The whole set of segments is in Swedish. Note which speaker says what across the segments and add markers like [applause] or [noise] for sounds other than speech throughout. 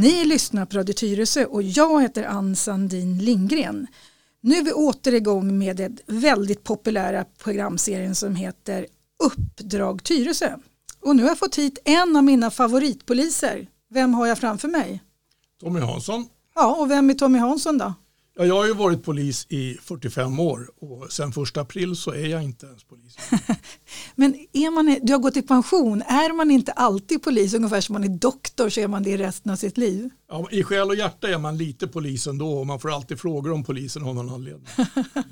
Speaker 1: Ni lyssnar på Radio Tyresö och jag heter Ann Sandin Lindgren. Nu är vi åter igång med den väldigt populära programserien som heter Uppdrag Tyresö. Och nu har jag fått hit en av mina favoritpoliser. Vem har jag framför mig?
Speaker 2: Tommy Hansson.
Speaker 1: Ja, och vem är Tommy Hansson då?
Speaker 2: Ja, jag har ju varit polis i 45 år och sen första april så är jag inte ens polis. [laughs]
Speaker 1: Men är man, du har gått i pension, är man inte alltid polis ungefär som man är doktor så är man det resten av sitt liv?
Speaker 2: Ja, I själ och hjärta är man lite polis ändå och man får alltid frågor om polisen av någon anledning.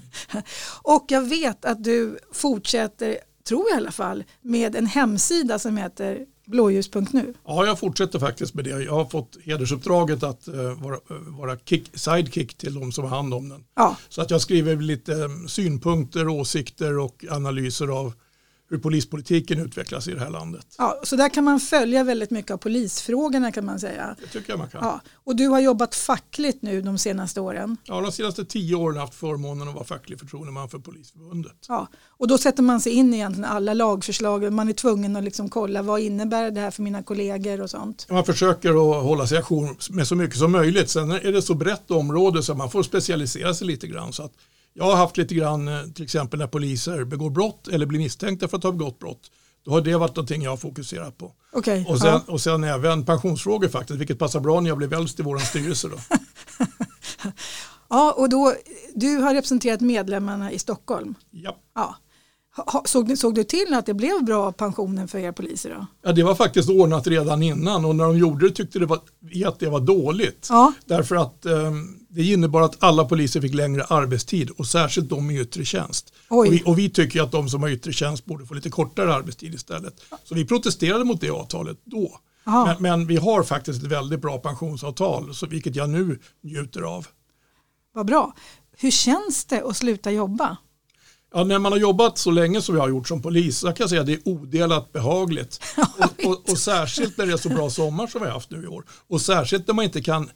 Speaker 2: [laughs]
Speaker 1: och jag vet att du fortsätter, tror jag i alla fall, med en hemsida som heter blåljus.nu?
Speaker 2: Ja, jag fortsätter faktiskt med det. Jag har fått hedersuppdraget att uh, vara, uh, vara kick, sidekick till de som har hand om den. Ja. Så att jag skriver lite um, synpunkter, åsikter och analyser av hur polispolitiken utvecklas i det här landet.
Speaker 1: Ja, så där kan man följa väldigt mycket av polisfrågorna kan man säga.
Speaker 2: Det tycker jag man kan.
Speaker 1: Ja, och du har jobbat fackligt nu de senaste åren.
Speaker 2: Ja, de senaste tio åren har haft förmånen att vara facklig förtroendeman för Polisförbundet.
Speaker 1: Ja, och då sätter man sig in i egentligen alla lagförslag. Man är tvungen att liksom kolla vad innebär det här för mina kollegor och sånt.
Speaker 2: Man försöker att hålla sig ajour med så mycket som möjligt. Sen är det så brett område så man får specialisera sig lite grann. Så att jag har haft lite grann eh, till exempel när poliser begår brott eller blir misstänkta för att ha begått brott. Då har det varit någonting jag har fokuserat på.
Speaker 1: Okay,
Speaker 2: och, sen, ja. och sen även pensionsfrågor faktiskt, vilket passar bra när jag blev äldst i vår styrelse. Då. [laughs]
Speaker 1: ja, och då, du har representerat medlemmarna i Stockholm.
Speaker 2: Ja.
Speaker 1: ja. Såg, såg du till att det blev bra pensioner för er poliser? Då?
Speaker 2: Ja, det var faktiskt ordnat redan innan och när de gjorde det tyckte vi att det var dåligt.
Speaker 1: Ja.
Speaker 2: Därför att um, det innebar att alla poliser fick längre arbetstid och särskilt de i yttre tjänst. Och vi, och vi, tycker att de som har yttre tjänst borde få lite kortare arbetstid istället. Så vi protesterade mot det avtalet då. Men, men, vi har faktiskt ett väldigt bra pensionsavtal, så vilket jag nu njuter av.
Speaker 1: Vad bra. Hur känns det att sluta jobba?
Speaker 2: Ja, när man har jobbat så länge som jag har gjort som polis så kan jag säga att det är odelat behagligt. [laughs] och, och, och, särskilt när det är så bra sommar som vi har haft nu i år. Och särskilt när man inte kan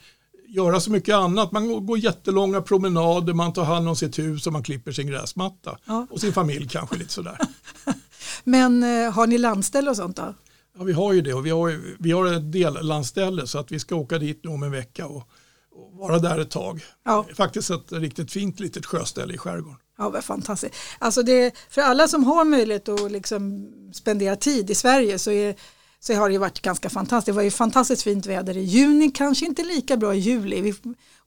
Speaker 2: göra så mycket annat. Man går jättelånga promenader, man tar hand om sitt hus och man klipper sin gräsmatta. Ja. Och sin familj kanske lite sådär. [laughs]
Speaker 1: Men eh, har ni landställe och sånt då?
Speaker 2: Ja, vi har ju det och vi har, vi har ett dellandställe så att vi ska åka dit nu om en vecka och, och vara där ett tag. Ja. Faktiskt ett riktigt fint litet sjöställe i skärgården.
Speaker 1: Ja, vad fantastiskt. Alltså det, för alla som har möjlighet att liksom spendera tid i Sverige så, är, så har det varit ganska fantastiskt. Det var ju fantastiskt fint väder i juni, kanske inte lika bra i juli. Vi,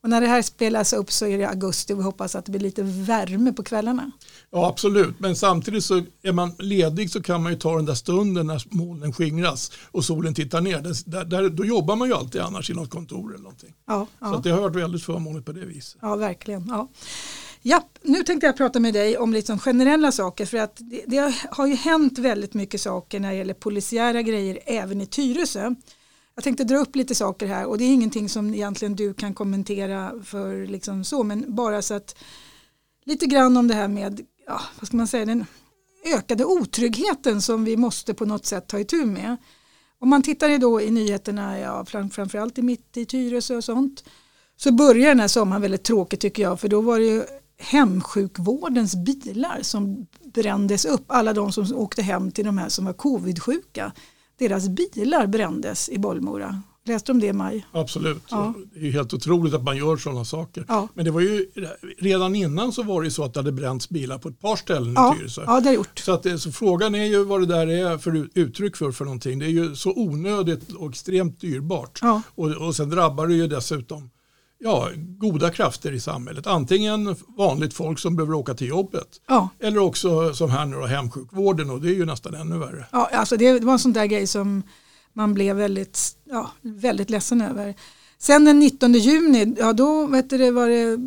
Speaker 1: och när det här spelas upp så är det augusti och vi hoppas att det blir lite värme på kvällarna.
Speaker 2: Ja absolut, men samtidigt så är man ledig så kan man ju ta den där stunden när molnen skingras och solen tittar ner. Där, där, då jobbar man ju alltid annars i något kontor eller någonting.
Speaker 1: Ja,
Speaker 2: så ja. det har varit väldigt förmånligt på det viset.
Speaker 1: Ja verkligen. Ja. Ja, nu tänkte jag prata med dig om liksom generella saker för att det, det, har ju hänt väldigt mycket saker när det gäller polisiära grejer även i Tyresö. Jag tänkte dra upp lite saker här och det är ingenting som egentligen du kan kommentera för liksom så men bara så att lite grann om det här med, ja, vad ska man säga, den ökade otryggheten som vi måste på något sätt ta itu med. Om man tittar då i nyheterna, ja, framförallt i mitt i Tyresö och sånt, så börjar den här sommaren väldigt tråkigt tycker jag för då var det ju hemsjukvårdens bilar som brändes upp. Alla de som åkte hem till de här som var covidsjuka. Deras bilar brändes i Bollmora. Läste du om det i maj?
Speaker 2: Absolut. Ja. Det är helt otroligt att man gör sådana saker. Ja. Men det var ju, redan innan så var det så att det hade bränts bilar på ett par ställen
Speaker 1: ja.
Speaker 2: i Tyresö.
Speaker 1: Ja, det har gjort.
Speaker 2: Så, att det, så frågan är ju vad det där är för uttryck för, för någonting. Det är ju så onödigt och extremt dyrbart. Ja. Och, och sen drabbar det ju dessutom ja, goda krafter i samhället. Antingen vanligt folk som behöver åka till jobbet ja. eller också som här nu då, hemsjukvården och det är ju nästan ännu värre.
Speaker 1: Ja, alltså det var en sån där grej som man blev väldigt, ja, väldigt ledsen över. Sen den 19 juni, ja då vet du, var det,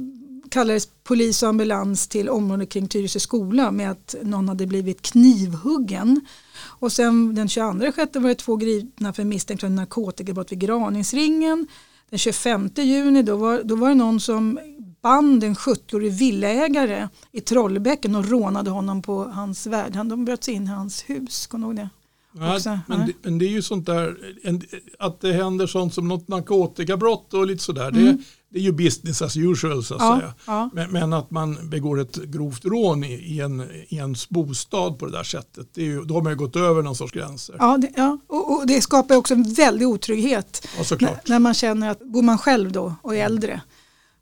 Speaker 1: kallades polis och ambulans till området kring Tyresö skola med att någon hade blivit knivhuggen. Och sen den 22 sjätte var det två gripna för misstänkta narkotikabrott vid Graningsringen. Den 25 juni då var, då var det någon som band en 70-årig villaägare i Trollbäcken och rånade honom på hans värld. Han, de bröt sig in i hans hus, kommer du ihåg det?
Speaker 2: Nej, men, det, men det är ju sånt där, en, att det händer sånt som något narkotikabrott och lite sådär. Det,
Speaker 1: Mm.
Speaker 2: det är ju business as usual så att
Speaker 1: Ja,
Speaker 2: säga.
Speaker 1: ja.
Speaker 2: Men, men att man begår ett grovt rån i, i, en, i ens bostad på det där sättet, det är ju, då har man ju gått över någon sorts gränser. Ja,
Speaker 1: Ja, det, ja. Och, och det skapar också en väldig otrygghet när,
Speaker 2: såklart.
Speaker 1: när man känner att bor man själv då och är äldre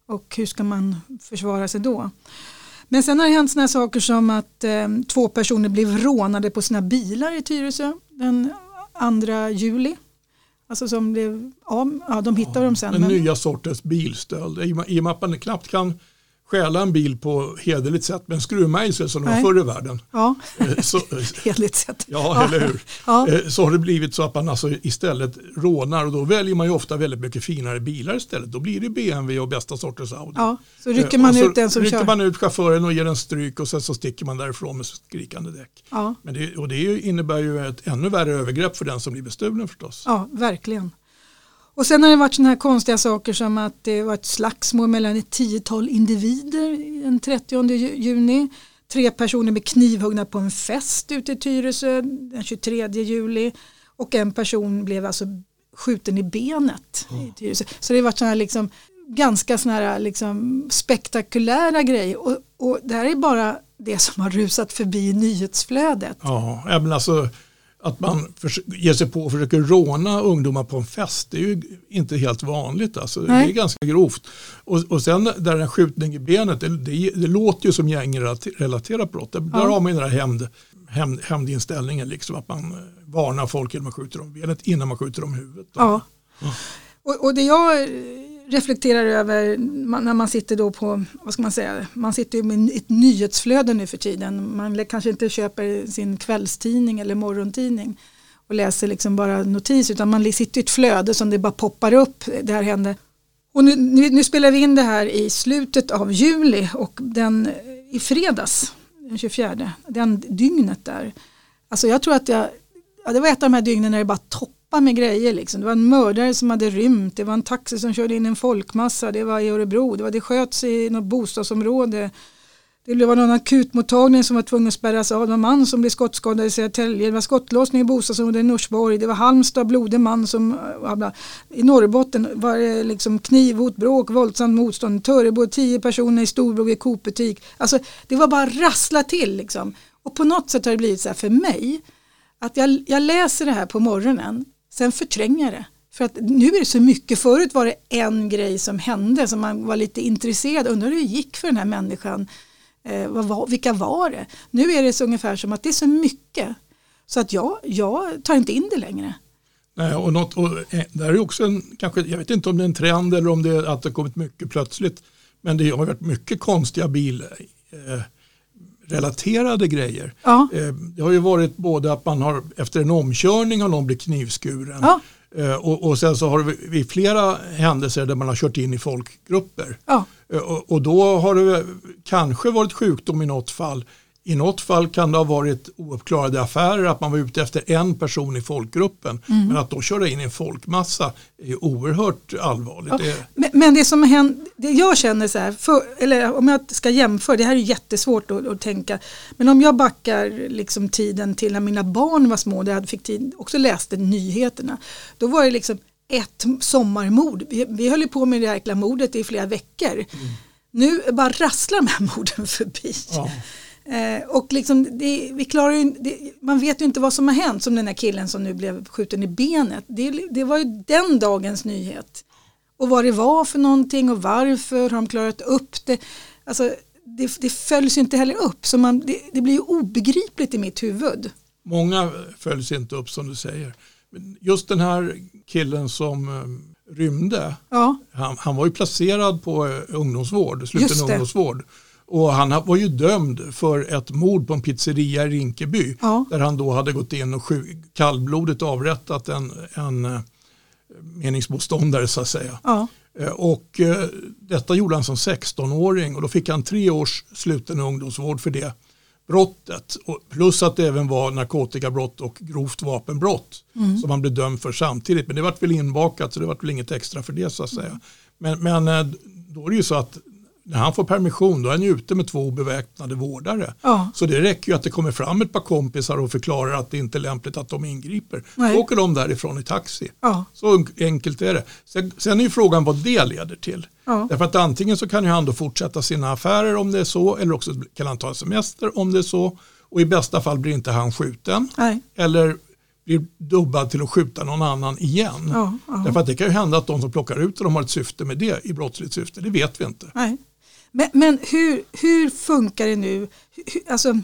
Speaker 1: och hur ska man försvara sig då? Men sen har det hänt sådana saker som att eh, två personer blev rånade på sina bilar i Tyresö den 2 juli. Alltså som blev, ja, ja de hittade dem sen.
Speaker 2: Den
Speaker 1: men-
Speaker 2: nya sortens bilstöld. I i och med att man knappt kan stjäla en bil på hederligt sätt med en skruvmejsel som det var förr i världen.
Speaker 1: Ja,
Speaker 2: Eh, Så, [laughs]
Speaker 1: heligt sett.
Speaker 2: ja, eller hur?
Speaker 1: Ja,
Speaker 2: Eh, så har det blivit så att man alltså istället rånar och då väljer man ju ofta väldigt mycket finare bilar istället. Då blir det BMW och bästa sortens Audi.
Speaker 1: ja, så
Speaker 2: Eh,
Speaker 1: rycker man
Speaker 2: och så
Speaker 1: ut den som
Speaker 2: rycker
Speaker 1: kör.
Speaker 2: man ut chauffören och ger den stryk och sen så sticker man därifrån med skrikande däck.
Speaker 1: Ja,
Speaker 2: Men det, och det innebär ju ett ännu värre övergrepp för den som blir bestulen förstås.
Speaker 1: ja, verkligen. Och sen har det varit sådana här konstiga saker som att det var ett slagsmål mellan ett tiotal individer den 30 ju- juni. Tre personer blev knivhuggna på en fest ute i Tyresö den 23 juli. Och en person blev alltså skjuten i benet i Tyresö. Så det har varit sådana här liksom, ganska sådana här liksom spektakulära grejer. Och, och det här är bara det som har rusat förbi nyhetsflödet.
Speaker 2: Ja, ja, men alltså att man ger sig på och försöker råna ungdomar på en fest det är ju inte helt vanligt. Alltså. Det är ganska grovt. Och, och sen där en skjutning i benet, det, det, det låter ju som gängrelaterat brott. Där, där
Speaker 1: Ja.
Speaker 2: har man ju den här hämnd, hämnd, hämndinställningen, liksom, att man eh, varnar folk genom att skjuta dem i benet innan man skjuter dem i huvudet. då.
Speaker 1: Ja. Och, och det jag reflekterar över när man sitter då på, vad ska man säga, man sitter ju med ett nyhetsflöde nu för tiden. Man kanske inte köper sin kvällstidning eller morgontidning och läser liksom bara notis utan man sitter i ett flöde som det bara poppar upp, det här händer Och nu, nu, nu spelar vi in det här i slutet av juli och den i fredags, den 24, den dygnet där. Alltså jag tror att jag, ja, det var ett av de här dygnen när det bara toppade med grejer. Liksom. Det var en mördare som hade rymt, det var en taxi som körde in en folkmassa, det var i Örebro, det, var, det sköts i något bostadsområde. Det var någon akutmottagning som var tvungen att spärras av. Det var en man som blev skottskadad i Södertälje. Det var skottlossning i bostadsområdet i Norsborg. Det var Halmstad, blodig man som... Eh, I Norrbotten var det liksom knivhot, bråk, våldsamt motstånd. Törebo, tio personer i Storbro i Coop-butik. Alltså det var bara rassla till liksom. Och på något sätt har det blivit så här för mig. Att jag, jag läser det här på morgonen. Sen förtränger jag det. För att nu är det så mycket. Förut var det en grej som hände som man var lite intresserad. Undrar hur det gick för den här människan. Eh, vad var, vilka var det? Nu är det så ungefär som att det är så mycket. Så att jag, jag tar inte in det längre.
Speaker 2: Nej, och något, och eh, det här är också en, kanske, jag vet inte om det är en trend eller om det är att det har kommit mycket plötsligt. Men det har varit mycket konstiga bilar. eh, relaterade grejer.
Speaker 1: Ja,
Speaker 2: Eh, det har ju varit både att man har efter en omkörning har någon blivit knivskuren.
Speaker 1: ja,
Speaker 2: Eh, och, och sen så har vid flera händelser där man har kört in i folkgrupper.
Speaker 1: ja,
Speaker 2: Eh, Och, och då har det kanske varit sjukdom i något fall. I något fall kan det ha varit ouppklarade affärer, att man var ute efter en person i folkgruppen.
Speaker 1: Mm.
Speaker 2: Men att då köra in i en folkmassa är oerhört allvarligt.
Speaker 1: Ja. Men, men det som händer, det jag känner så här, för, eller om jag ska jämföra, det här är jättesvårt att, att tänka, men om jag backar liksom tiden till när mina barn var små, där jag fick tid, också läste nyheterna, då var det liksom ett sommarmord. Vi, vi höll ju på med det här jäkla mordet i flera veckor. Nu bara rasslar de här [laughs] morden förbi.
Speaker 2: ja.
Speaker 1: Eh, och liksom det, vi klarar ju, det, man vet ju inte vad som har hänt som den här killen som nu blev skjuten i benet. Det, det var ju den dagens nyhet. Och vad det var för någonting och varför har de klarat upp det. Alltså, det, det följs ju inte heller upp så man, det, blir ju obegripligt i mitt huvud.
Speaker 2: Många följs inte upp som du säger. Just den här killen som eh, rymde,
Speaker 1: Ja,
Speaker 2: han, han var ju placerad på eh, ungdomsvård, sluten ungdomsvård. Och han ha- var ju dömd för ett mord på en pizzeria i Rinkeby.
Speaker 1: ja,
Speaker 2: Där han då hade gått in och kallblodigt avrättat en, en eh, meningsmotståndare så att säga.
Speaker 1: ja,
Speaker 2: Eh, Och eh, detta gjorde han som 16-åring och då fick han tre års sluten ungdomsvård för det brottet. Och plus att det även var narkotikabrott och grovt vapenbrott som han blev dömd för samtidigt. Men det vart väl inbakat så det vart väl inget extra för det så att säga. Men, men eh, då är det ju så att när han får permission då är han ju ute med två obeväpnade vårdare.
Speaker 1: Ja.
Speaker 2: Så det räcker ju att det kommer fram ett par kompisar och förklarar att det inte är lämpligt att de ingriper.
Speaker 1: Nej.
Speaker 2: Så åker de därifrån i taxi.
Speaker 1: Ja.
Speaker 2: Så enkelt är det. Sen, sen är ju frågan vad det leder till.
Speaker 1: Ja.
Speaker 2: Därför att antingen så kan ju han då fortsätta sina affärer om det är så eller också kan han ta semester om det är så. Och i bästa fall blir inte han skjuten.
Speaker 1: Nej.
Speaker 2: Eller blir dubbad till att skjuta någon annan igen.
Speaker 1: Ja.
Speaker 2: Därför att det kan ju hända att de som plockar ut dem har ett syfte med det i brottsligt syfte. Det vet vi inte.
Speaker 1: Nej. Men, men hur, hur funkar det nu? Hur, alltså,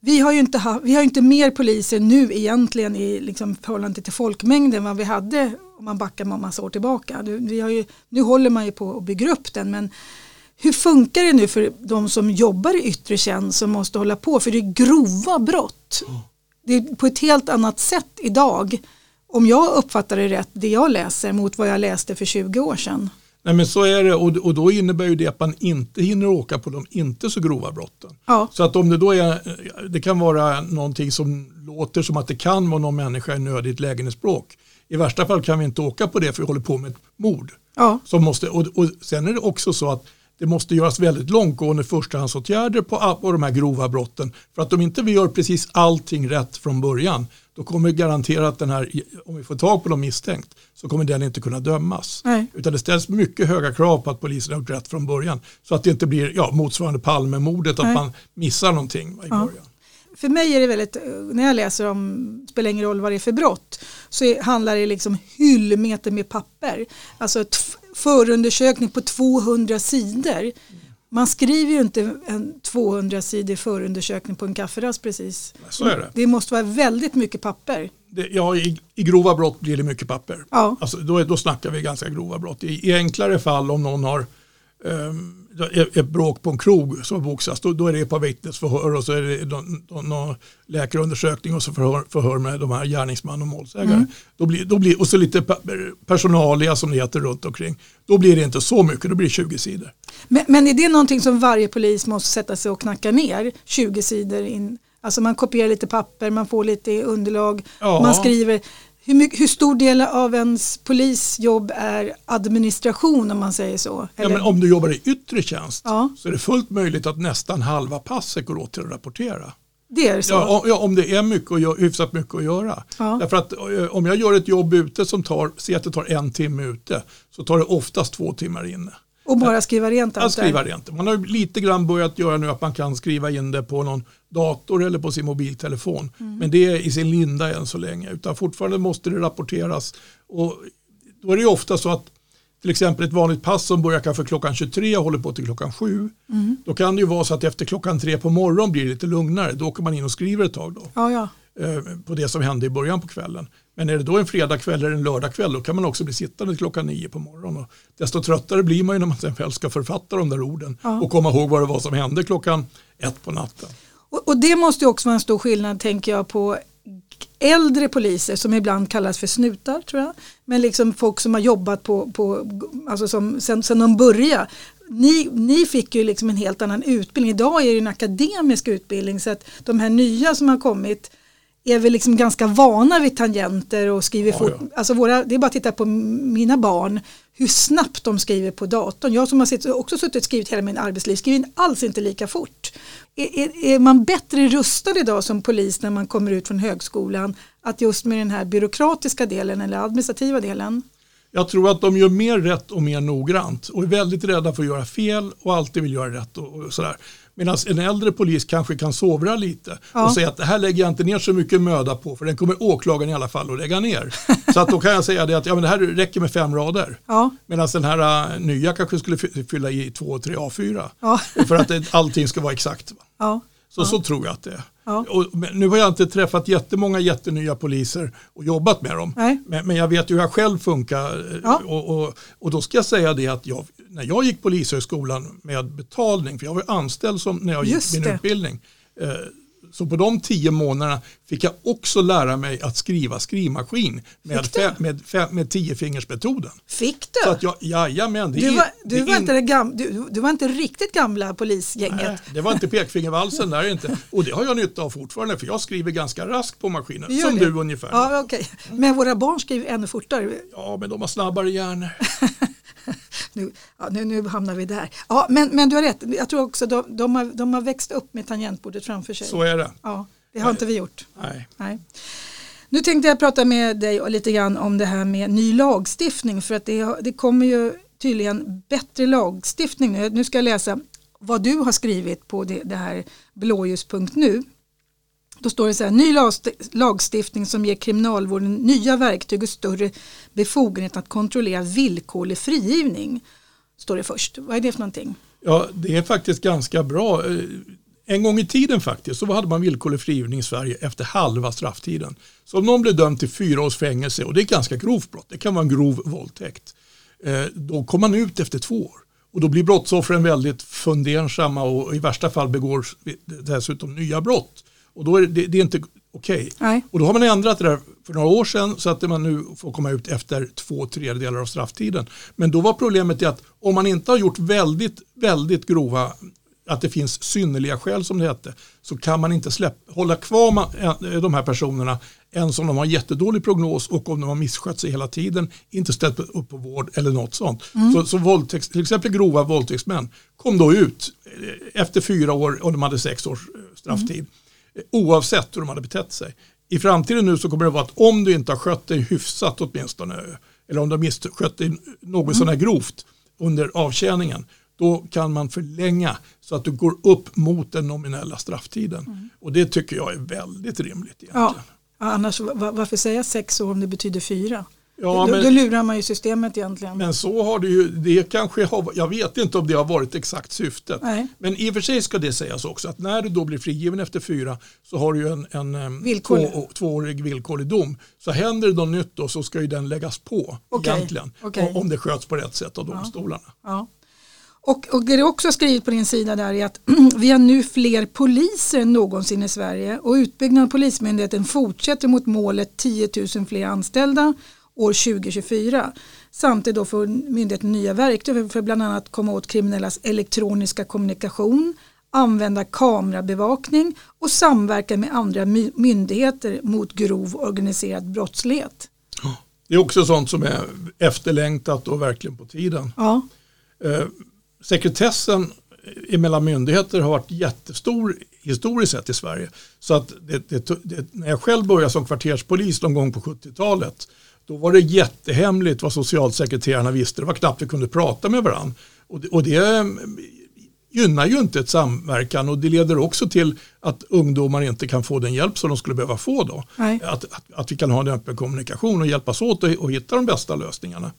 Speaker 1: vi, har ju inte ha, vi har inte mer poliser nu egentligen i liksom, förhållande till folkmängden än vad vi hade om man backar en massa år tillbaka. Nu, vi har ju, nu håller man ju på att bygga upp den men hur funkar det nu för de som jobbar i yttre tjänst som måste hålla på? För det är grova brott. Det är på ett helt annat sätt idag. Om jag uppfattar det rätt, det jag läser mot vad jag läste för 20 år sedan.
Speaker 2: Nej men så är det och, och då innebär ju det att man inte hinner åka på de inte så grova brotten.
Speaker 1: Ja,
Speaker 2: Så att om det då är, det kan vara någonting som låter som att det kan vara någon människa i nödigt lägenhetsbråk. I värsta fall kan vi inte åka på det för vi håller på med ett mord.
Speaker 1: ja,
Speaker 2: Som måste, och, och sen är det också så att det måste göras väldigt långtgående förstahandsåtgärder på, på de här grova brotten. För att om inte vi gör precis allting rätt från början då kommer garanterat den här, om vi får tag på någon misstänkt, så kommer den inte kunna dömas.
Speaker 1: Nej.
Speaker 2: Utan det ställs mycket höga krav på att polisen har gjort rätt från början. Så att det inte blir ja, motsvarande Palmemordet, att
Speaker 1: Nej.
Speaker 2: man missar någonting i
Speaker 1: Ja.
Speaker 2: början.
Speaker 1: För mig är det väldigt, när jag läser om, spelar ingen roll vad det är för brott, så handlar det liksom hyllmeter med papper. Alltså förundersökning på 200 sidor. Man skriver ju inte en 200 sidor förundersökning på en kafferast precis.
Speaker 2: Så är det.
Speaker 1: Det måste vara väldigt mycket papper.
Speaker 2: det ja, i, I grova brott blir det mycket papper.
Speaker 1: Ja,
Speaker 2: Alltså, då, då snackar vi ganska grova brott. I, i enklare fall om någon har um, ett bråk på en krog som boxas, då, då är det ett par vittnesförhör och så är det någon, läkarundersökning och så förhör, förhör med de här gärningsman och målsägare.
Speaker 1: Mm.
Speaker 2: Då blir, då blir, och så lite pe- personalia som det heter runt omkring. Då blir det inte så mycket, då blir det 20 sidor.
Speaker 1: men, men är det någonting som varje polis måste sätta sig och knacka ner 20 sidor in? Alltså man kopierar lite papper, man får lite underlag,
Speaker 2: Ja.
Speaker 1: man skriver. Hur, mycket, hur stor del av ens polisjobb är administration om man säger så?
Speaker 2: Ja,
Speaker 1: Eller-
Speaker 2: men om du jobbar i yttre tjänst
Speaker 1: Ja.
Speaker 2: så är det fullt möjligt att nästan halva passet går åt till att rapportera.
Speaker 1: det är så?
Speaker 2: Ja, om- ja, om det är mycket göra, hyfsat mycket att göra.
Speaker 1: Ja.
Speaker 2: Därför att eh, om jag gör ett jobb ute som tar, säg att det tar en timme ute, så tar det oftast två timmar inne.
Speaker 1: Och bara skriva rent
Speaker 2: Att
Speaker 1: allt
Speaker 2: skriva
Speaker 1: där?
Speaker 2: rent. Man har lite grann börjat göra nu att man kan skriva in det på någon dator eller på sin mobiltelefon.
Speaker 1: Mm.
Speaker 2: Men det är i sin linda än så länge. Utan fortfarande måste det rapporteras. Och då är det ju ofta så att till exempel ett vanligt pass som börjar kanske klockan 23 och håller på till klockan 7.
Speaker 1: Mm.
Speaker 2: Då kan det ju vara så att efter klockan 3 på morgonen blir det lite lugnare. Då åker man in och skriver ett tag då.
Speaker 1: Ja, ja.
Speaker 2: Eh, På det som hände i början på kvällen. Men är det då en fredagkväll eller en lördagkväll då kan man också bli sittande till klockan 9 på morgonen. Och desto tröttare blir man ju när man sen väl ska författa de där orden.
Speaker 1: Ja.
Speaker 2: Och komma ihåg vad det var som hände klockan ett på natten.
Speaker 1: Och, och det måste ju också vara en stor skillnad tänker jag på äldre poliser som ibland kallas för snutar tror jag. Men liksom folk som har jobbat på, på alltså som, sen, sen de började. Ni, ni fick ju liksom en helt annan utbildning. Idag är det en akademisk utbildning så att de här nya som har kommit är väl liksom ganska vana vid tangenter och skriver
Speaker 2: Ja,
Speaker 1: fort.
Speaker 2: ja.
Speaker 1: Alltså våra, det är bara att titta på mina barn hur snabbt de skriver på datorn. Jag som har sitt, också suttit och skrivit hela min arbetsliv skriver alls inte lika fort. Är, är, är man bättre rustad idag som polis när man kommer ut från högskolan att just med den här byråkratiska delen eller administrativa delen?
Speaker 2: Jag tror att de gör mer rätt och mer noggrant och är väldigt rädda för att göra fel och alltid vill göra rätt och, och sådär. Medan en äldre polis kanske kan sovra lite
Speaker 1: Ja.
Speaker 2: och säga att det här lägger jag inte ner så mycket möda på för den kommer åklagaren i alla fall att lägga ner. så att då kan jag säga det att ja, men det här räcker med fem rader.
Speaker 1: Ja,
Speaker 2: Medan den här äh, nya kanske skulle fy- fylla i två, tre A4.
Speaker 1: ja,
Speaker 2: För att det, allting ska vara exakt.
Speaker 1: Ja.
Speaker 2: Så, så tror jag att det är.
Speaker 1: Ja.
Speaker 2: Och, nu har jag inte träffat jättemånga jättenya poliser och jobbat med dem. Men, men jag vet ju hur jag själv funkar. eh,
Speaker 1: Ja.
Speaker 2: Och, och, och då ska jag säga det att jag, när jag gick polishögskolan med betalning, för jag var anställd som, när jag
Speaker 1: Just
Speaker 2: gick min
Speaker 1: det.
Speaker 2: utbildning. Så på de tio månaderna fick jag också lära mig att skriva skrivmaskin med, fem, med, fem, med tiofingersmetoden.
Speaker 1: Fick
Speaker 2: Så
Speaker 1: du?
Speaker 2: att jag, jajamän, det
Speaker 1: Du var,
Speaker 2: det
Speaker 1: du,
Speaker 2: är
Speaker 1: var
Speaker 2: in-
Speaker 1: inte det gam, du, du var inte riktigt gamla polisgänget.
Speaker 2: Nej, det var inte pekfingervalsen där inte. [laughs] Och det har jag nytta av fortfarande för jag skriver ganska raskt på maskinen. Som
Speaker 1: det?
Speaker 2: du ungefär. Ja.
Speaker 1: Ja, okej. Men våra barn skriver ännu fortare.
Speaker 2: men de har snabbare hjärnor. [laughs]
Speaker 1: nu, ja, nu, nu hamnar vi där. Ja, men, men du har rätt, jag tror också de, de, har, de har växt upp med tangentbordet framför sig.
Speaker 2: Så är det.
Speaker 1: Ja, det har inte vi gjort.
Speaker 2: Nej.
Speaker 1: Nej. Nu tänkte jag prata med dig lite grann om det här med ny lagstiftning för att det, det kommer ju tydligen bättre lagstiftning nu. Nu ska jag läsa vad du har skrivit på det, det här blåljus.nu. Då står det så här, ny lagstiftning som ger kriminalvården nya verktyg och större befogenhet att kontrollera villkorlig frigivning. Står det först. Vad är det för någonting?
Speaker 2: Ja, det är faktiskt ganska bra. Eh, en gång i tiden faktiskt så hade man villkorlig frigivning i Sverige efter halva strafftiden. Så om någon blev dömd till fyra års fängelse och det är ett ganska grovt brott, det kan vara en grov våldtäkt, eh, då kom man ut efter två år. Och då blir brottsoffren väldigt fundersamma och i värsta fall begår dessutom nya brott. Och då är det, det är inte okej. Okay. Och då har man ändrat det där för några år sedan så att man nu får komma ut efter två tredjedelar av strafftiden. Men då var problemet att om man inte har gjort väldigt, väldigt grova att det finns synnerliga skäl som det hette, så kan man inte släppa, hålla kvar de här personerna ens om de har jättedålig prognos och om de har misskött sig hela tiden, inte ställt upp på vård eller något sånt. Mm. Så, så våldtäkts, till exempel grova våldtäktsmän kom då ut eh, efter fyra år och de hade sex års eh, strafftid. Mm. Oavsett hur de hade betett sig. I framtiden nu så kommer det vara att om du inte har skött dig hyfsat åtminstone, eller om du har misskött dig något mm. grovt under avtjäningen, då kan man förlänga så att du går upp mot den nominella strafftiden. Mm. Och det tycker jag är väldigt rimligt egentligen. Ja,
Speaker 1: annars varför säga sex år om det betyder fyra? Ja, då, men, då lurar man ju systemet egentligen.
Speaker 2: Men så har det ju, det kanske har, jag vet inte om det har varit exakt syftet. Nej. Men i och för sig ska det sägas också att när du då blir frigiven efter fyra så har du ju en, en Villkorlig. två, tvåårig villkorlig dom. Så händer det något nytt då så ska ju den läggas på okay. egentligen. Okay. Om det sköts på rätt sätt av domstolarna. Ja. Ja.
Speaker 1: Och, och det du också har skrivit på din sida där är att [clears throat] vi har nu fler poliser än någonsin i Sverige och utbyggnaden av Polismyndigheten fortsätter mot målet 10 000 fler anställda år 2024. Samtidigt då får myndigheten nya verktyg för bland annat komma åt kriminellas elektroniska kommunikation, använda kamerabevakning och samverka med andra myndigheter mot grov organiserad brottslighet.
Speaker 2: Det är också sånt som är efterlängtat och verkligen på tiden. Ja. Eh, sekretessen mellan myndigheter har varit jättestor historiskt sett i Sverige. Så att det, det, det, när jag själv började som kvarterspolis någon gång på 70-talet då var det jättehemligt vad socialsekreterarna visste. Det var knappt vi kunde prata med varandra. Och det, och det mm, gynnar ju inte ett samverkan och det leder också till att ungdomar inte kan få den hjälp som de skulle behöva få då. Att, att, att, vi kan ha en öppen kommunikation och hjälpas åt och, och hitta de bästa lösningarna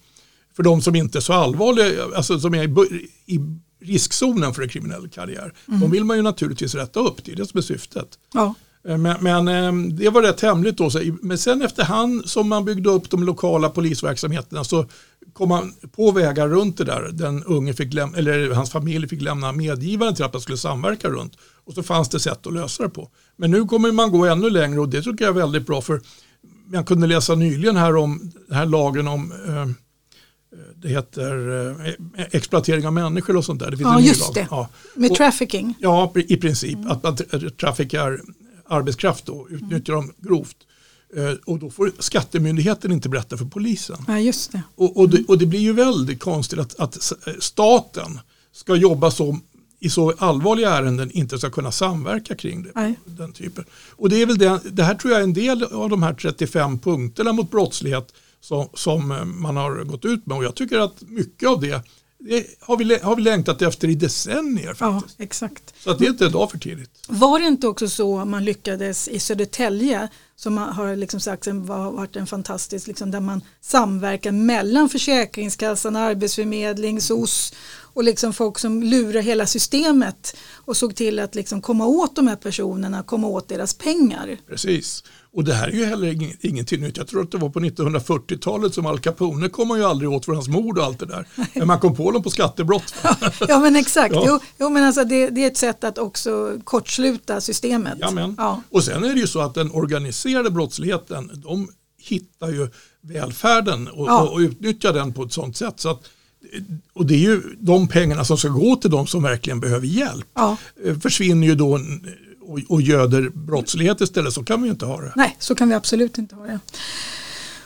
Speaker 2: för de som inte är så allvarliga, alltså som är i, i riskzonen för en kriminell karriär. Mm. De vill man ju naturligtvis rätta upp, det är det som är syftet. Ja. Eh, men, men, ehm, det var rätt hemligt då. Men sen efterhand som man byggde upp de lokala polisverksamheterna så kom man på vägar runt det där. Den unge fick lämna, eller hans familj fick lämna medgivande till att man skulle samverka runt. Och så fanns det sätt att lösa det på. Men nu kommer man gå ännu längre och det tycker jag är väldigt bra för man kunde läsa nyligen här om den här lagen om eh, det heter eh, exploatering av människor och sånt där. Det
Speaker 1: finns ja, just det. Ja. Med och, trafficking.
Speaker 2: Ja, i princip. Mm. Att man traffickar arbetskraft och utnyttjar mm. dem grovt. Eh, och då får skattemyndigheten inte berätta för polisen.
Speaker 1: Ja, just det.
Speaker 2: Och, och, det, och det blir ju väldigt konstigt att, att staten ska jobba så i så allvarliga ärenden inte ska kunna samverka kring det. Nej. Den typen. Och det, är väl det, det här tror jag är en del av de här 35 punkterna mot brottslighet som, som eh, man har gått ut med. Och jag tycker att mycket av det, det har, vi, har vi längtat efter i decennier. Faktiskt.
Speaker 1: Ja, exakt.
Speaker 2: Så att det är inte en dag för tidigt.
Speaker 1: Var det inte också så man lyckades i Södertälje som har liksom sagt har varit en fantastisk, liksom, där man samverkar mellan Försäkringskassan, Arbetsförmedling, SOS och liksom folk som lurar hela systemet och såg till att liksom komma åt de här personerna, komma åt deras pengar.
Speaker 2: Precis, och det här är ju heller ingenting nytt. Jag tror att det var på 1940-talet som Al Capone kom man ju aldrig åt för hans mord och allt det där. Men man kom på dem på skattebrott. [laughs]
Speaker 1: ja men exakt, ja. Jo, jo, men alltså det, det, är ett sätt att också kortsluta systemet.
Speaker 2: Jamen. Ja. Och sen är det ju så att den organiserade brottsligheten, de hittar ju välfärden och, ja. och, och utnyttjar den på ett sånt sätt. Så att, och det är ju de pengarna som ska gå till de som verkligen behöver hjälp. Ja. Eh, försvinner ju då och, och göder brottslighet istället så kan vi ju inte ha det.
Speaker 1: Nej, så kan vi absolut inte ha det.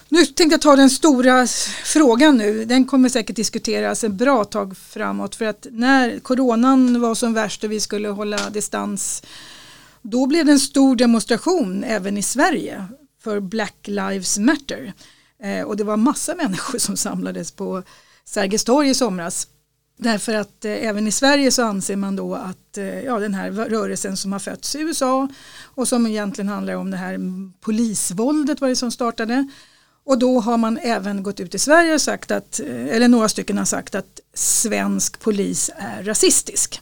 Speaker 1: Nu tänkte jag ta den stora frågan nu. Den kommer säkert diskuteras en bra tag framåt för att när coronan var som värst och vi skulle hålla distans då blev det en stor demonstration även i Sverige för Black Lives Matter. Eh, och det var massa människor som samlades på Sergels torg i somras. Därför att eh, även i Sverige så anser man då att eh, ja, den här rörelsen som har fötts i USA och som egentligen handlar om det här polisvåldet var det som startade. Och då har man även gått ut i Sverige och sagt att, eh, eller några stycken har sagt att svensk polis är rasistisk.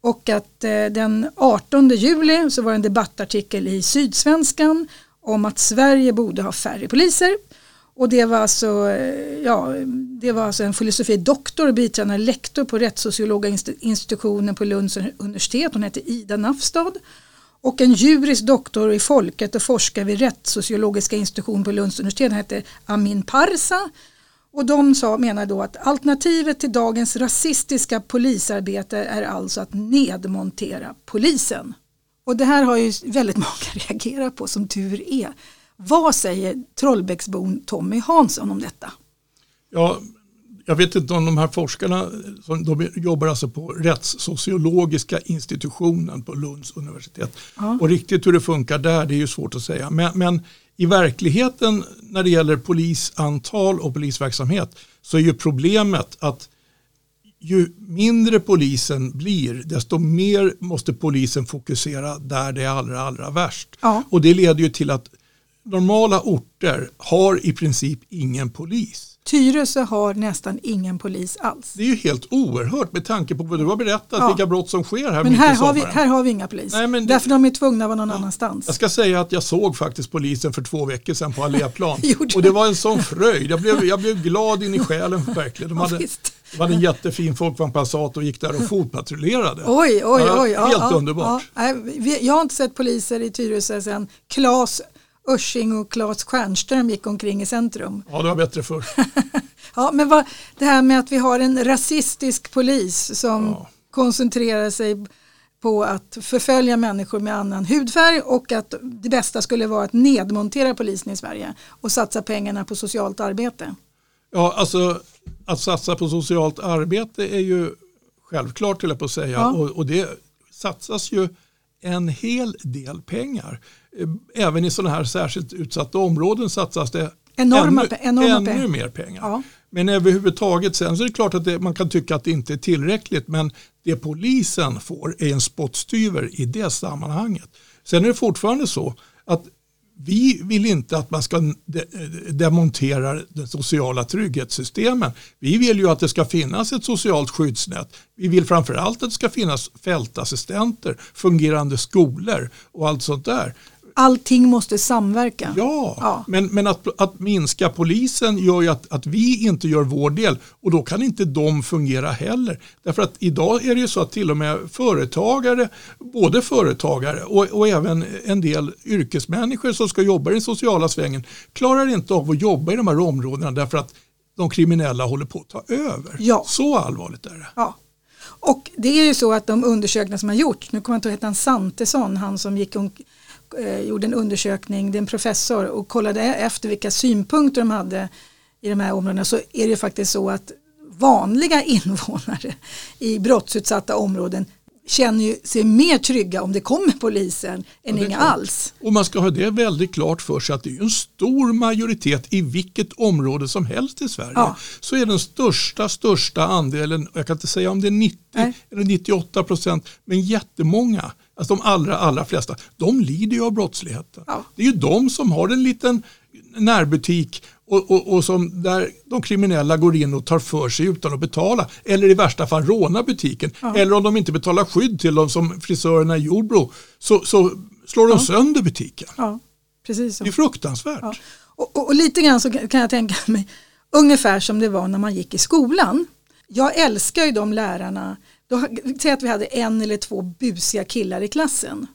Speaker 1: Och att eh, den 18 juli så var det en debattartikel i Sydsvenskan om att Sverige borde ha färre poliser. Och det var alltså, eh, ja, det var alltså en filosofi doktor och biträdande lektor på rättssociologiska institutionen på Lunds universitet. Hon hette Ida Nafstad. Och en juris doktor i folket och forskare vid rättssociologiska institutionen på Lunds universitet. hette Amin Parsa. Och de sa, menar då att alternativet till dagens rasistiska polisarbete är alltså att nedmontera polisen. Och det här har ju väldigt [laughs] många reagerat på som tur är. Vad säger Trollbäcksbon Tommy Hansson om detta?
Speaker 2: Ja, jag vet inte om de här forskarna, de jobbar alltså på rättssociologiska institutionen på Lunds universitet. Ja. Och riktigt hur det funkar där, det är ju svårt att säga. Men, men, i verkligheten när det gäller polisantal och polisverksamhet så är ju problemet att ju mindre polisen blir desto mer måste polisen fokusera där det är allra, allra värst. Ja. Och det leder ju till att normala orter har i princip ingen polis.
Speaker 1: Tyresö har nästan ingen polis alls.
Speaker 2: Det är ju helt oerhört med tanke på vad du har berättat, ja. vilka brott som sker här
Speaker 1: Men här har, vi, här har vi inga polis. Nej, men Därför det, de är tvungna att vara någon ja, annanstans.
Speaker 2: Jag ska säga att jag såg faktiskt polisen för två veckor sedan på Alléplan. [laughs] och det var en sån fröjd. Jag blev, jag blev glad in i själen verkligen. De hade, de hade en jättefin folkvagn och gick där och fotpatrullerade.
Speaker 1: Oj, oj, oj.
Speaker 2: Ja, helt underbart.
Speaker 1: Jag har inte sett poliser i Tyresö sedan Klas Örsing och Claes Stjernström gick omkring i centrum.
Speaker 2: Ja, det var bättre förr. [laughs]
Speaker 1: ja, men vad, det här med att vi har en rasistisk polis som ja. koncentrerar sig på att förfölja människor med annan hudfärg och att det bästa skulle vara att nedmontera polisen i Sverige och satsa pengarna på socialt arbete.
Speaker 2: Ja, alltså att satsa på socialt arbete är ju självklart till jag på att säga ja. och, och det satsas ju en hel del pengar. Eh, även i sådana här särskilt utsatta områden satsas det
Speaker 1: enorma,
Speaker 2: ännu,
Speaker 1: enorma
Speaker 2: ännu mer pengar. Ja. Men överhuvudtaget sen så är det klart att det, man kan tycka att det inte är tillräckligt men det polisen får är en spottstyver i det sammanhanget. Sen är det fortfarande så att vi vill inte att man ska de demontera de sociala trygghetssystemen. Vi vill ju att det ska finnas ett socialt skyddsnät. Vi vill framförallt att det ska finnas fältassistenter, fungerande skolor och allt sånt där
Speaker 1: allting måste samverka.
Speaker 2: Ja, ja. men, men att, att minska polisen gör ju att, att vi inte gör vår del och då kan inte de fungera heller. Därför att idag är det ju så att till och med företagare, både företagare och, och även en del yrkesmänniskor som ska jobba i den sociala svängen klarar inte av att jobba i de här områdena därför att de kriminella håller på att ta över. Ja. Så allvarligt är det.
Speaker 1: Ja. Och det är ju så att de undersökningar som har gjorts, nu kommer jag inte ihåg, han Santesson, han som gick eh, gjorde en undersökning, det är en professor och kollade efter vilka synpunkter de hade i de här områdena så är det faktiskt så att vanliga [laughs] invånare i brottsutsatta områden känner ju sig mer trygga om det kommer polisen än ja, inga alls.
Speaker 2: Och man ska ha det väldigt klart för sig att det är en stor majoritet i vilket område som helst i Sverige. Ja. Så är den största, största andelen, jag kan inte säga om det är 90 Nej. eller 98 procent, men jättemånga Alltså de allra, allra flesta, de lider ju av brottsligheten. Ja. Det är ju de som har en liten närbutik och, och, och, som där de kriminella går in och tar för sig utan att betala. Eller i värsta fall rånar butiken. Ja. Eller om de inte betalar skydd till dem som frisörerna i Jordbro så, så slår de ja. sönder butiken.
Speaker 1: Ja, precis så.
Speaker 2: Det är fruktansvärt.
Speaker 1: Och, och, lite grann så kan jag tänka mig ungefär som det var när man gick i skolan. Jag älskar ju de lärarna då, säg att vi hade en eller två busiga killar i klassen.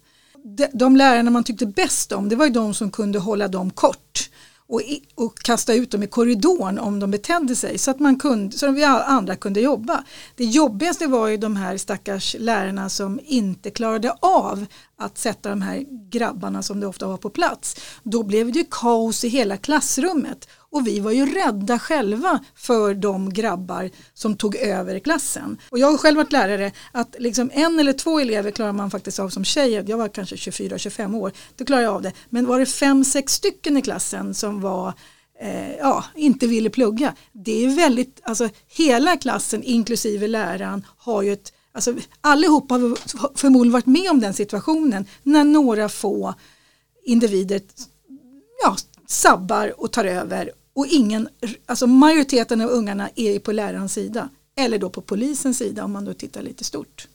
Speaker 1: De, de lärarna man tyckte bäst om det var ju de som kunde hålla dem kort och, och kasta ut dem i korridoren om de betedde sig så att man kunde, så att vi andra kunde jobba. Det jobbigaste var ju de här stackars lärarna som inte klarade av att sätta de här grabbarna som det ofta var på plats. Då blev det kaos i hela klassrummet och vi var ju rädda själva för de grabbar som tog över klassen. Och jag har själv varit lärare, att liksom en eller två elever klarar man faktiskt av som tjej. Jag var kanske 24-25 år, då klarar jag av det. Men var det fem, sex stycken i klassen som var eh, ja, inte ville plugga. Det är väldigt, alltså hela klassen inklusive läraren har ju ett, alltså allihop har förmodligen varit med om den situationen när några få individer ja, sabbar och tar över och ingen, alltså majoriteten av ungarna är på lärarens sida eller då på polisens sida om man då tittar lite stort.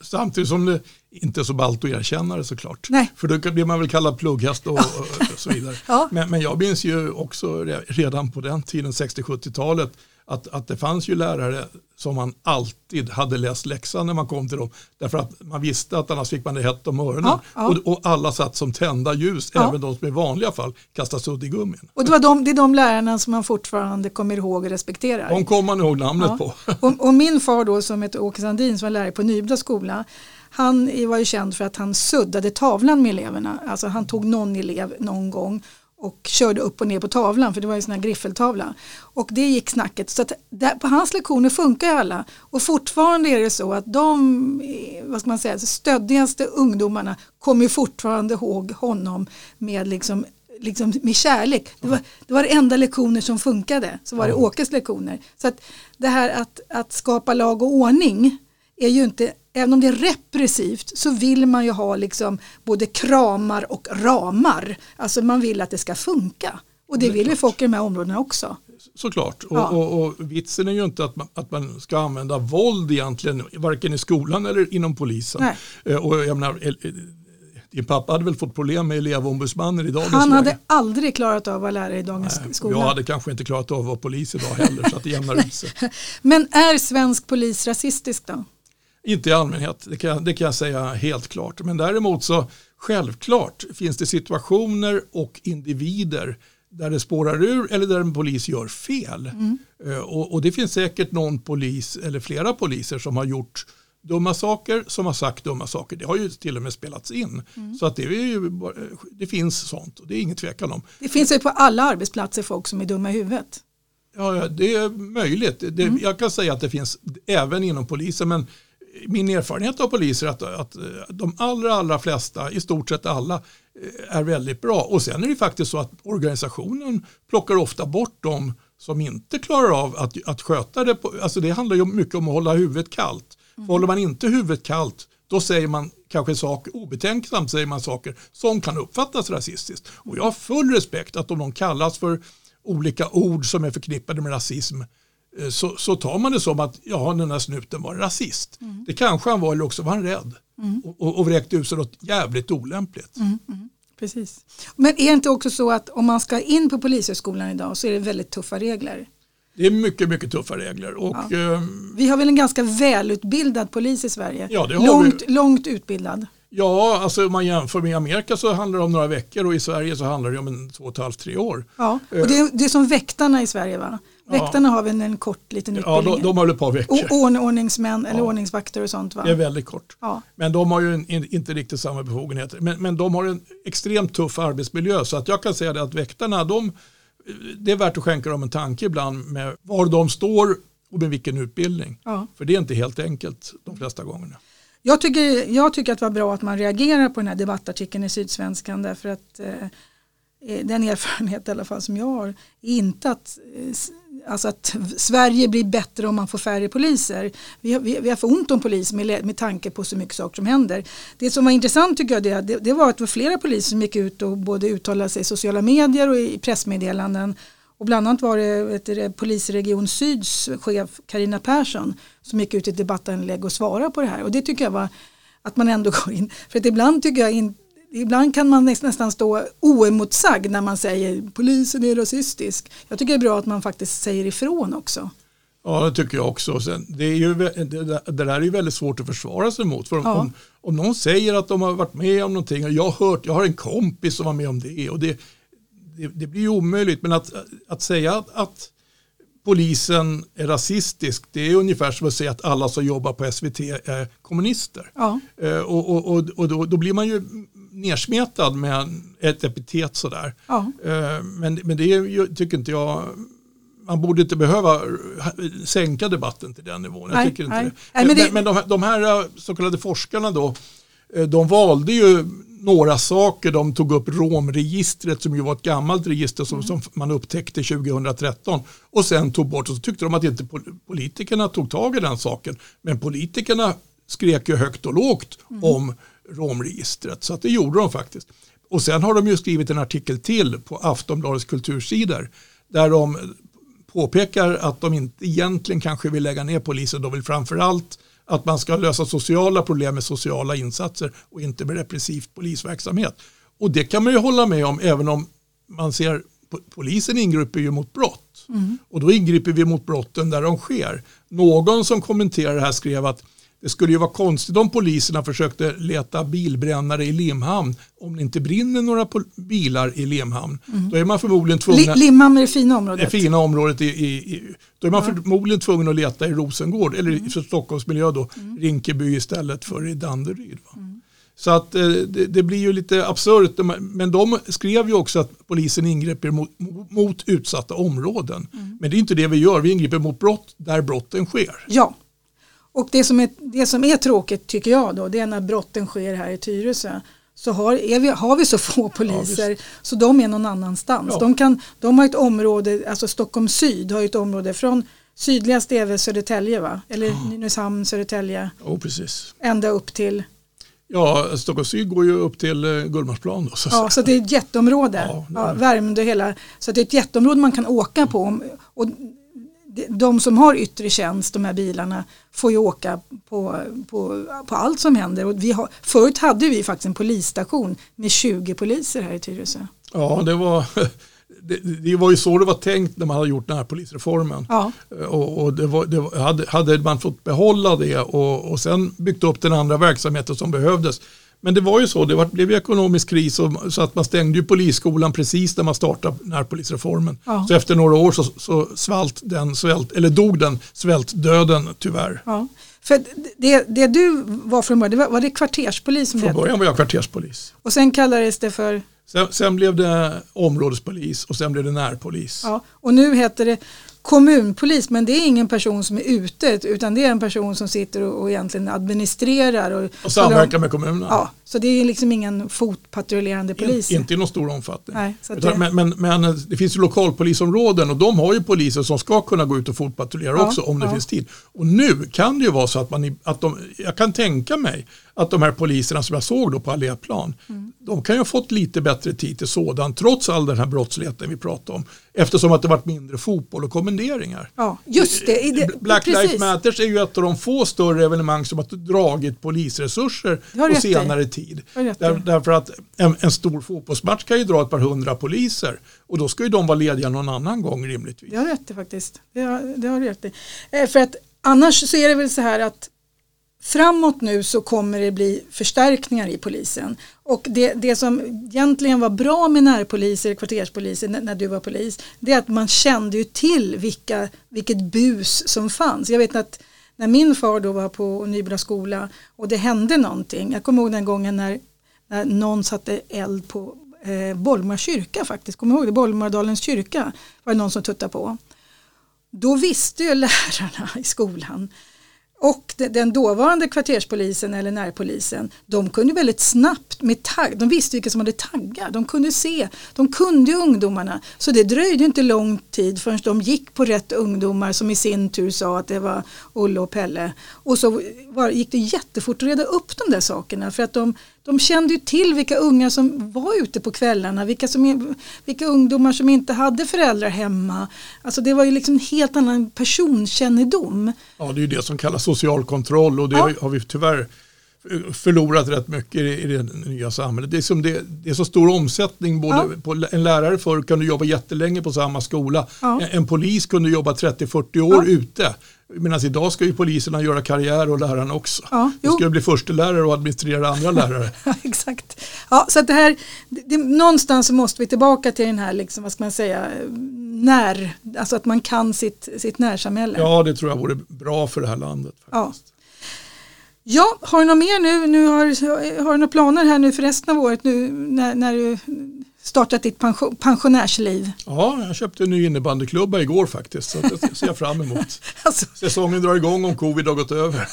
Speaker 2: Samtidigt som det inte är så ballt att erkänna det såklart. Nej. För då blir man väl kallad plugghäst och, och, så vidare. [laughs] ja. men, men jag minns ju också redan på den tiden, 60-70-talet, att, att det fanns ju lärare som man alltid hade läst läxan när man kom till dem. Därför att man visste att annars fick man det hett om öronen. Ja, ja. Och, och, alla satt som tända ljus, ja. även de som i vanliga fall kastar sudd i gummin.
Speaker 1: Och det, var de, det är de lärarna som man fortfarande kommer ihåg och respekterar.
Speaker 2: De kommer man ihåg namnet på. [laughs]
Speaker 1: och, och, min far då som heter Åke Sandin som var lärare på Nybda skola han var ju känd för att han suddade tavlan med eleverna. Alltså han tog någon elev någon gång och körde upp och ner på tavlan för det var en sån här griffeltavla. Och det gick snacket. Så att där, på hans lektioner funkar alla. Och fortfarande är det så att de vad ska man säga, stöddigaste ungdomarna kommer fortfarande ihåg honom med liksom Liksom med kärlek. Det var, det var det enda lektioner som funkade. Så var det Åkes lektioner. Så att det här att, att skapa lag och ordning är ju inte även om det är repressivt så vill man ju ha liksom både kramar och ramar. Alltså man vill att det ska funka. Och det, det vill ju folk i de här områdena också.
Speaker 2: Såklart. Och, ja. och, och, vitsen är ju inte att man, att man ska använda våld egentligen, varken i skolan eller inom polisen. Nej. Eh, och jag menar, eh, din pappa hade väl fått problem med elevombudsmannen i dagens
Speaker 1: Han hade läge. aldrig klarat av att vara lärare i dagens Nej, skola.
Speaker 2: Jag hade kanske inte klarat av att vara polis idag heller så att det jämnar ut sig. [laughs]
Speaker 1: Men är svensk polis rasistisk då?
Speaker 2: Inte i allmänhet, det kan, det kan jag säga helt klart. Men däremot så självklart finns det situationer och individer där det spårar ur eller där en polis gör fel. Mm. Eh, och, och, det finns säkert någon polis eller flera poliser som har gjort dumma saker, som har sagt dumma saker. Det har ju till och med spelats in. Mm. Så att det, ju, det finns sånt och det är inget tvekan om.
Speaker 1: Det finns ju på alla arbetsplatser folk som är dumma i huvudet.
Speaker 2: Ja, det är möjligt. Det, mm. Jag kan säga att det finns även inom polisen men min erfarenhet av poliser är att, att de allra, allra flesta, i stort sett alla, eh, är väldigt bra. Och sen är det faktiskt så att organisationen plockar ofta bort dem som inte klarar av att, att sköta det. På, alltså det handlar ju mycket om att hålla huvudet kallt. Mm. håller man inte huvudet kallt då säger man kanske saker, obetänksamt säger man saker som kan uppfattas rasistiskt. Och jag har full respekt att om de kallas för olika ord som är förknippade med rasism Eh, så, så tar man det som att ja, den här snuten var rasist. Mm. Det kanske han var eller också var han rädd mm. och, och vräkte ut sig något jävligt olämpligt.
Speaker 1: Mm. mm. Precis. Men är det inte också så att om man ska in på polishögskolan idag så är det väldigt tuffa regler?
Speaker 2: Det är mycket, mycket tuffa regler. Och, ja.
Speaker 1: eh, vi har väl en ganska välutbildad polis i Sverige? Ja, det har långt, vi. långt utbildad.
Speaker 2: Ja, alltså om man jämför med Amerika så handlar det om några veckor och i Sverige så handlar det om en två och ett halvt, tre år.
Speaker 1: Ja, och det är, det är som väktarna i Sverige va? Väktarna ja. har väl en kort liten utbildning?
Speaker 2: Ja, de, de har ett par veckor.
Speaker 1: Och ordningsmän eller ordningsvakter och sånt va?
Speaker 2: Det är väldigt kort. Ja. Men de har ju en, inte riktigt samma befogenheter. Men, men de har en extremt tuff arbetsmiljö så att jag kan säga det att väktarna, de, det är värt att skänka dem en tanke ibland med var de står och med vilken utbildning. Ja. För det är inte helt enkelt de flesta gångerna.
Speaker 1: Jag tycker, jag tycker att det var bra att man reagerar på den här debattartikeln i Sydsvenskan därför att eh, eh den erfarenhet i alla fall som jag har är inte att eh, alltså att Sverige blir bättre om man får färre poliser. Vi har, vi, vi har för ont om polis med, med tanke på så mycket saker som händer. Det som var intressant tycker jag det, det, det var att det var flera poliser som gick ut och både uttalade sig i sociala medier och i pressmeddelanden. Och bland annat var det, vet polisregion Syds chef Karina Persson som gick ut i ett debattinlägg och svarade på det här. Och det tycker jag var att man ändå [laughs] går in, för att ibland tycker jag in, ibland kan man nästan stå oemotsagd när man säger polisen är rasistisk. Jag tycker det är bra att man faktiskt säger ifrån också.
Speaker 2: Ja, det tycker jag också. Sen, det, är ju, det, det där är ju väldigt svårt att försvara sig mot. För om, ja. om, om, någon säger att de har varit med om någonting och jag har hört, jag har en kompis som var med om det och det, det, det blir ju omöjligt. Men att, att säga att, att polisen är rasistisk, det är ungefär som att säga att alla som jobbar på SVT är kommunister. Ja. Eh, och, och, och, och då, då, blir man ju nersmetad med ett epitet sådär.
Speaker 1: Ja.
Speaker 2: Eh, Men, men det är tycker inte jag, man borde inte behöva sänka debatten till den nivån. Jag tycker inte
Speaker 1: nej.
Speaker 2: det.
Speaker 1: Nej,
Speaker 2: Men,
Speaker 1: det-
Speaker 2: men de, de här eh, så kallade forskarna då, eh, de valde ju några saker. De tog upp romregistret som ju var ett gammalt register som,
Speaker 1: Mm.
Speaker 2: som man upptäckte 2013 och sen tog bort och så tyckte de att inte pol- politikerna tog tag i den saken. Men politikerna skrek ju högt och lågt
Speaker 1: Mm.
Speaker 2: om romregistret så att det gjorde de faktiskt. Och sen har de ju skrivit en artikel till på Aftonbladets kultursidor där de påpekar att de inte egentligen kanske vill lägga ner polisen. De vill framförallt att man ska lösa sociala problem med sociala insatser och inte med repressivt polisverksamhet. Och det kan man ju hålla med om även om man ser po- polisen ingriper ju mot brott. Och då ingriper vi mot brotten där de sker. Någon som kommenterar det här skrev att det skulle ju vara konstigt om poliserna försökte leta bilbrännare i Limhamn om det inte brinner några bilar i Limhamn. Då är man förmodligen tvungna...
Speaker 1: Li- Limhamn är det fina
Speaker 2: Det
Speaker 1: området.
Speaker 2: fina området i, i, i då är man förmodligen tvungen att leta i Rosengård eller
Speaker 1: Mm.
Speaker 2: för Stockholmsmiljö då, Rinkeby istället för i Danderyd. Va? Så att eh, det, det blir ju lite absurt. Men de skrev ju också att polisen ingriper mot, mot utsatta områden.
Speaker 1: Mm.
Speaker 2: Men det är inte det vi gör, vi ingriper mot brott där brotten sker.
Speaker 1: Ja. Och det som, är, det som är tråkigt tycker jag då, det är när brotten sker här i Tyresö. Så har, vi, har vi så få poliser så de är någon annanstans.
Speaker 2: Ja.
Speaker 1: De, kan, de har ett område, alltså Stockholm syd har ett område från sydligast är väl Södertälje va? Eller Nynäshamn, Södertälje,
Speaker 2: Oh, precis.
Speaker 1: ända upp till,
Speaker 2: Ja, Stockholm syd går ju upp till eh, Gullmarsplan. Då, så
Speaker 1: ja så det är ett jätteområde.
Speaker 2: Ja,
Speaker 1: Ja. Värmdö hela, så det är ett jätteområde man kan åka på. Och de- som har yttre tjänst, de här bilarna, får ju åka på, på, på allt som händer. Och vi har, förut hade vi faktiskt en polisstation med 20 poliser här i Tyresö.
Speaker 2: Ja, det var, [laughs] det, det var ju så det var tänkt när man hade gjort den här polisreformen.
Speaker 1: Ja,
Speaker 2: Och, och det var, det var, hade, hade man fått behålla det och, och sen byggt upp den andra verksamheten som behövdes. Men det var ju så, det var, blev ju ekonomisk kris och, så att man stängde ju polisskolan precis när man startade närpolisreformen.
Speaker 1: Ja.
Speaker 2: Så efter några år så, så svalt den, svält, eller dog den svältdöden tyvärr.
Speaker 1: ja. För det, det du var från början, det var, var det kvarterspolis som
Speaker 2: Från
Speaker 1: hette?
Speaker 2: början var jag kvarterspolis.
Speaker 1: Och sen kallades det för,
Speaker 2: Sen, sen blev det områdespolis och sen blev det närpolis.
Speaker 1: ja, och nu heter det kommunpolis men det är ingen person som är ute utan det är en person som sitter och, och egentligen administrerar. Och,
Speaker 2: Och samverka med kommunerna.
Speaker 1: Ja, så det är liksom ingen fotpatrullerande polis.
Speaker 2: In, inte i någon stor omfattning.
Speaker 1: Nej,
Speaker 2: Utan,
Speaker 1: det-
Speaker 2: men, men, men det finns ju lokalpolisområden och de har ju poliser som ska kunna gå ut och fotpatrullera
Speaker 1: Ja,
Speaker 2: också om det
Speaker 1: ja.
Speaker 2: finns tid. Och nu kan det ju vara så att, man, att de, jag kan tänka mig att de här poliserna som jag såg då på Alléplan,
Speaker 1: Mm.
Speaker 2: de kan ju ha fått lite bättre tid till sådant trots all den här brottsligheten vi pratar om. Eftersom att det varit mindre fotboll och kommenderingar.
Speaker 1: Ja, just det. Det
Speaker 2: Black
Speaker 1: precis.
Speaker 2: Lives Matters är ju ett av de få större evenemang som har dragit polisresurser på
Speaker 1: i.
Speaker 2: senare tid. Där, därför att en, en stor fotbollsmatch kan ju dra ett par hundra poliser och då ska ju de vara lediga någon annan gång rimligtvis.
Speaker 1: Det har rätt i faktiskt. Det har, det har rätt i. Eh, för att annars så är det väl så här att framåt nu så kommer det bli förstärkningar i polisen. Och det, det som egentligen var bra med närpoliser, kvarterspoliser när, när du var polis, det är att man kände ju till vilka, vilket bus som fanns. Jag vet att när min far då var på Nybro skola och det hände någonting, jag kommer ihåg den gången när, när någon satte eld på eh, Bolmar kyrka faktiskt, kommer ihåg det? Bolmardalens kyrka var det någon som tuttade på. Då visste ju lärarna i skolan och den dåvarande kvarterspolisen eller närpolisen, de kunde väldigt snabbt med tagg, de visste vilka som hade taggar, de kunde se, de kunde ungdomarna. Så det dröjde inte lång tid förrän de gick på rätt ungdomar som i sin tur sa att det var Olle och Pelle. Och så var, gick det jättefort att reda upp de där sakerna för att de, de kände ju till vilka unga som var ute på kvällarna, vilka, som, vilka ungdomar som inte hade föräldrar hemma. Alltså det var ju liksom en helt annan personkännedom.
Speaker 2: Ja, det är ju det som kallas social kontroll och det
Speaker 1: Ja.
Speaker 2: har vi tyvärr förlorat rätt mycket i det nya samhället. Det är, som det, det är så stor omsättning. Både
Speaker 1: Ja.
Speaker 2: på, en lärare förr kunde jobba jättelänge på samma skola.
Speaker 1: Ja.
Speaker 2: En, en polis kunde jobba 30-40 år
Speaker 1: Ja.
Speaker 2: ute. Medan idag ska ju poliserna göra karriär och lärarna också.
Speaker 1: Ja,
Speaker 2: De ska bli förstelärare och administrera andra [laughs] lärare.
Speaker 1: Exakt. Ja, så det här, det, någonstans måste vi tillbaka till den här, liksom, vad ska man säga, när, alltså att man kan sitt, sitt närsamhälle.
Speaker 2: Ja, det tror jag vore bra för det här landet.
Speaker 1: Ja. Ja, har du något mer nu? nu har, har du några planer här nu för resten av året nu när, när du startat ditt pension, pensionärsliv?
Speaker 2: Ja, jag köpte en ny innebandyklubba igår faktiskt. Så det ser jag fram emot. [laughs] alltså. Säsongen drar igång om covid har gått över.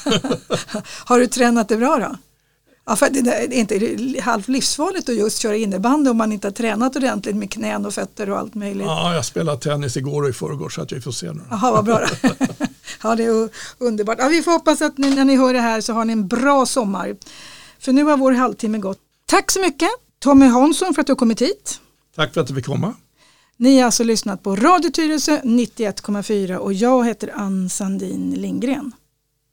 Speaker 2: [laughs]
Speaker 1: har du tränat det bra då? Ja, för det är inte halvt livsfarligt att just köra innebandy om man inte har tränat ordentligt med knän och fötter och allt möjligt.
Speaker 2: Ja, jag spelade tennis igår och i förrgår så att vi får se nu.
Speaker 1: Jaha, vad bra. [laughs] ja, det är underbart. Ja, vi får hoppas att ni, när ni hör det här så har ni en bra sommar. För nu har vår halvtimme gått. Tack så mycket Tommy Hansson för att du har kommit hit.
Speaker 2: Tack för att du fick komma.
Speaker 1: Ni har alltså lyssnat på Radio Tyresö 91,4 och jag heter Ann Sandin Lindgren.